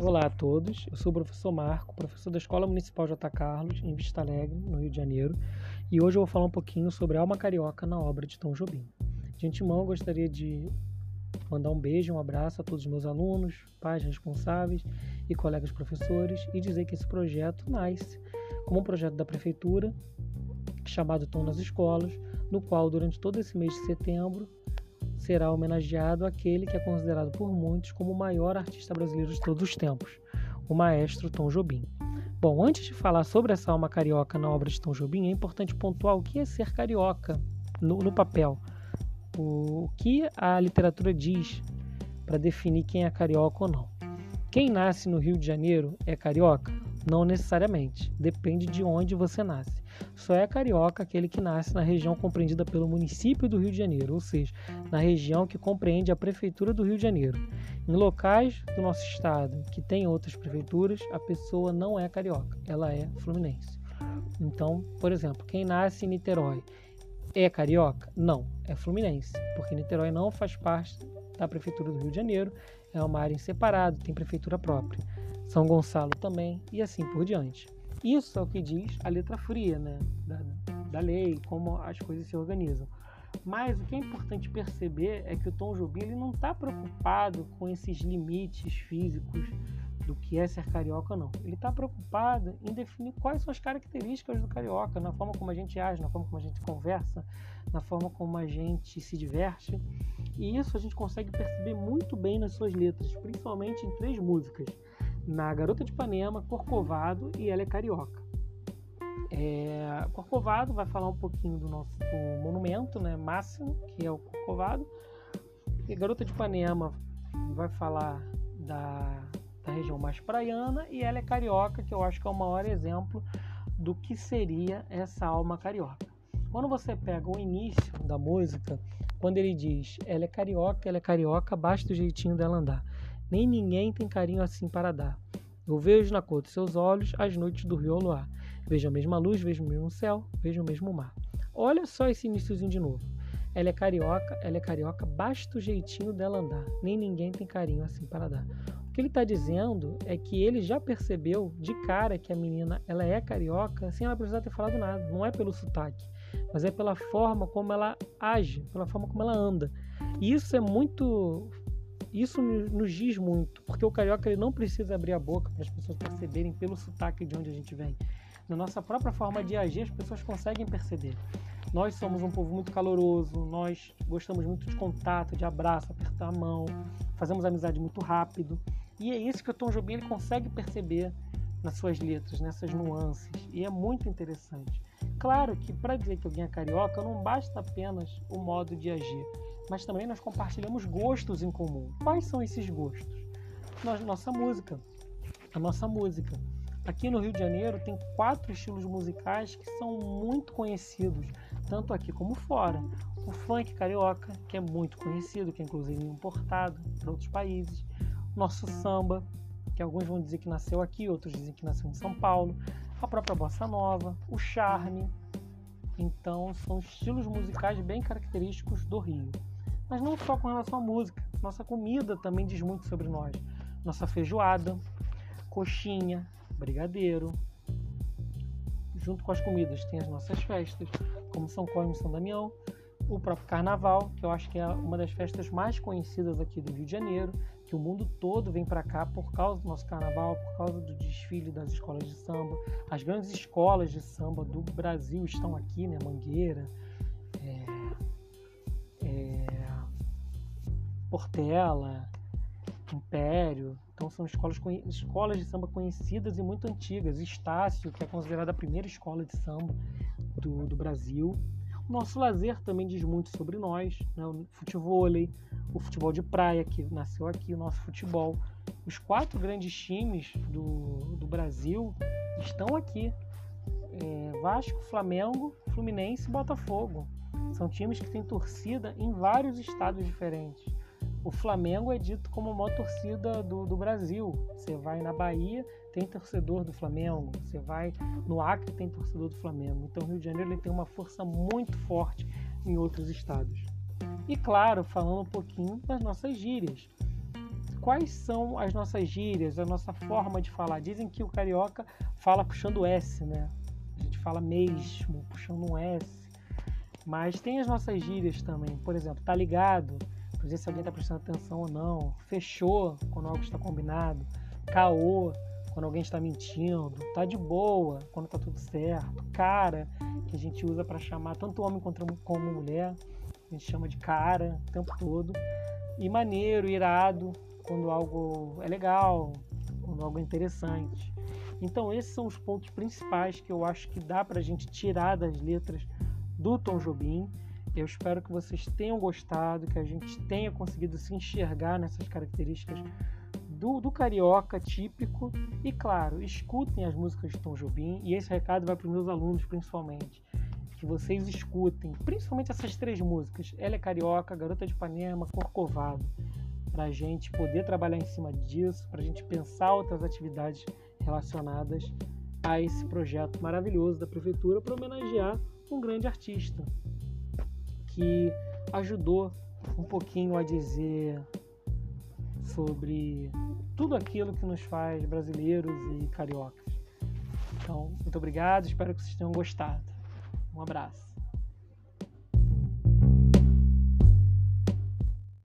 Olá a todos, eu sou o professor Marco, professor da Escola Municipal J. Carlos, em Vista Alegre, no Rio de Janeiro, e hoje eu vou falar um pouquinho sobre a alma carioca na obra de Tom Jobim. De antemão, gostaria de mandar um beijo, um abraço a todos os meus alunos, pais responsáveis e colegas professores e dizer que esse projeto nasce como um projeto da Prefeitura chamado Tom nas Escolas, no qual durante todo esse mês de setembro será homenageado aquele que é considerado por muitos como o maior artista brasileiro de todos os tempos, o maestro Tom Jobim. Bom, antes de falar sobre essa alma carioca na obra de Tom Jobim, é importante pontuar o que é ser carioca no, no papel. O, o que a literatura diz para definir quem é carioca ou não. Quem nasce no Rio de Janeiro é carioca? Não necessariamente, depende de onde você nasce. Só é carioca aquele que nasce na região compreendida pelo município do Rio de Janeiro, ou seja, na região que compreende a prefeitura do Rio de Janeiro. Em locais do nosso estado que tem outras prefeituras, a pessoa não é carioca, ela é fluminense. Então, por exemplo, quem nasce em Niterói é carioca? Não, é fluminense, porque Niterói não faz parte da prefeitura do Rio de Janeiro, é uma área em separado, tem prefeitura própria. São Gonçalo também e assim por diante. Isso é o que diz a letra fria né, da, da lei, como as coisas se organizam. Mas o que é importante perceber é que o Tom Jobim ele não está preocupado com esses limites físicos do que é ser carioca ou não. Ele está preocupado em definir quais são as características do carioca, na forma como a gente age, na forma como a gente conversa, na forma como a gente se diverte. E isso a gente consegue perceber muito bem nas suas letras, principalmente em três músicas na Garota de Ipanema, Corcovado e ela é carioca. É, Corcovado vai falar um pouquinho do nosso do monumento né, máximo, que é o Corcovado. E Garota de Ipanema vai falar da, da região mais praiana e ela é carioca, que eu acho que é o maior exemplo do que seria essa alma carioca. Quando você pega o início da música, quando ele diz ela é carioca, ela é carioca, basta o jeitinho dela andar nem ninguém tem carinho assim para dar. Eu vejo na cor de seus olhos as noites do rio ao luar. Vejo a mesma luz, vejo o mesmo céu, vejo o mesmo mar. Olha só esse iníciozinho de novo. Ela é carioca, ela é carioca, basta o jeitinho dela andar. Nem ninguém tem carinho assim para dar. O que ele está dizendo é que ele já percebeu de cara que a menina ela é carioca sem ela precisar ter falado nada. Não é pelo sotaque, mas é pela forma como ela age, pela forma como ela anda. E isso é muito isso nos diz muito, porque o carioca ele não precisa abrir a boca para as pessoas perceberem pelo sotaque de onde a gente vem. Na nossa própria forma de agir, as pessoas conseguem perceber. Nós somos um povo muito caloroso, nós gostamos muito de contato, de abraço, apertar a mão, fazemos amizade muito rápido. E é isso que o Tom Jobim ele consegue perceber nas suas letras, nessas nuances, e é muito interessante. Claro que para dizer que alguém é carioca não basta apenas o modo de agir, mas também nós compartilhamos gostos em comum. Quais são esses gostos? Nossa música. A nossa música. Aqui no Rio de Janeiro tem quatro estilos musicais que são muito conhecidos, tanto aqui como fora. O funk carioca, que é muito conhecido, que é inclusive importado para outros países. Nosso samba, que alguns vão dizer que nasceu aqui, outros dizem que nasceu em São Paulo. A própria bossa nova, o charme. Então, são estilos musicais bem característicos do Rio. Mas não só com relação à música, nossa comida também diz muito sobre nós. Nossa feijoada, coxinha, brigadeiro. Junto com as comidas tem as nossas festas, como São Cosme e São Damião, o próprio Carnaval, que eu acho que é uma das festas mais conhecidas aqui do Rio de Janeiro, que o mundo todo vem para cá por causa do nosso Carnaval, por causa do desfile das escolas de samba. As grandes escolas de samba do Brasil estão aqui, né? Mangueira, Portela, Império. Então são escolas, escolas de samba conhecidas e muito antigas. Estácio, que é considerada a primeira escola de samba do, do Brasil. Nosso lazer também diz muito sobre nós, né? o futebol, o futebol de praia que nasceu aqui, o nosso futebol. Os quatro grandes times do, do Brasil estão aqui. É, Vasco, Flamengo, Fluminense e Botafogo. São times que têm torcida em vários estados diferentes o Flamengo é dito como a maior torcida do, do Brasil. Você vai na Bahia, tem torcedor do Flamengo. Você vai no Acre, tem torcedor do Flamengo. Então o Rio de Janeiro ele tem uma força muito forte em outros estados. E claro, falando um pouquinho das nossas gírias. quais são as nossas gírias, a nossa forma de falar. Dizem que o carioca fala puxando S, né? A gente fala mesmo, puxando um S. Mas tem as nossas gírias também. Por exemplo, tá ligado? Ver se alguém tá prestando atenção ou não. Fechou, quando algo está combinado. Caô, quando alguém está mentindo. Tá de boa, quando tá tudo certo. Cara, que a gente usa para chamar tanto homem como mulher. A gente chama de cara o tempo todo. E maneiro, irado, quando algo é legal, quando algo é interessante. Então, esses são os pontos principais que eu acho que dá para a gente tirar das letras do Tom Jobim. Eu espero que vocês tenham gostado, que a gente tenha conseguido se enxergar nessas características do, do carioca típico. E claro, escutem as músicas de Tom Jobim. E esse recado vai para os meus alunos principalmente. Que vocês escutem, principalmente essas três músicas: Ela é Carioca, Garota de Ipanema, Corcovado para a gente poder trabalhar em cima disso, para a gente pensar outras atividades relacionadas a esse projeto maravilhoso da prefeitura para homenagear um grande artista que ajudou um pouquinho a dizer sobre tudo aquilo que nos faz brasileiros e cariocas. Então, muito obrigado, espero que vocês tenham gostado. Um abraço.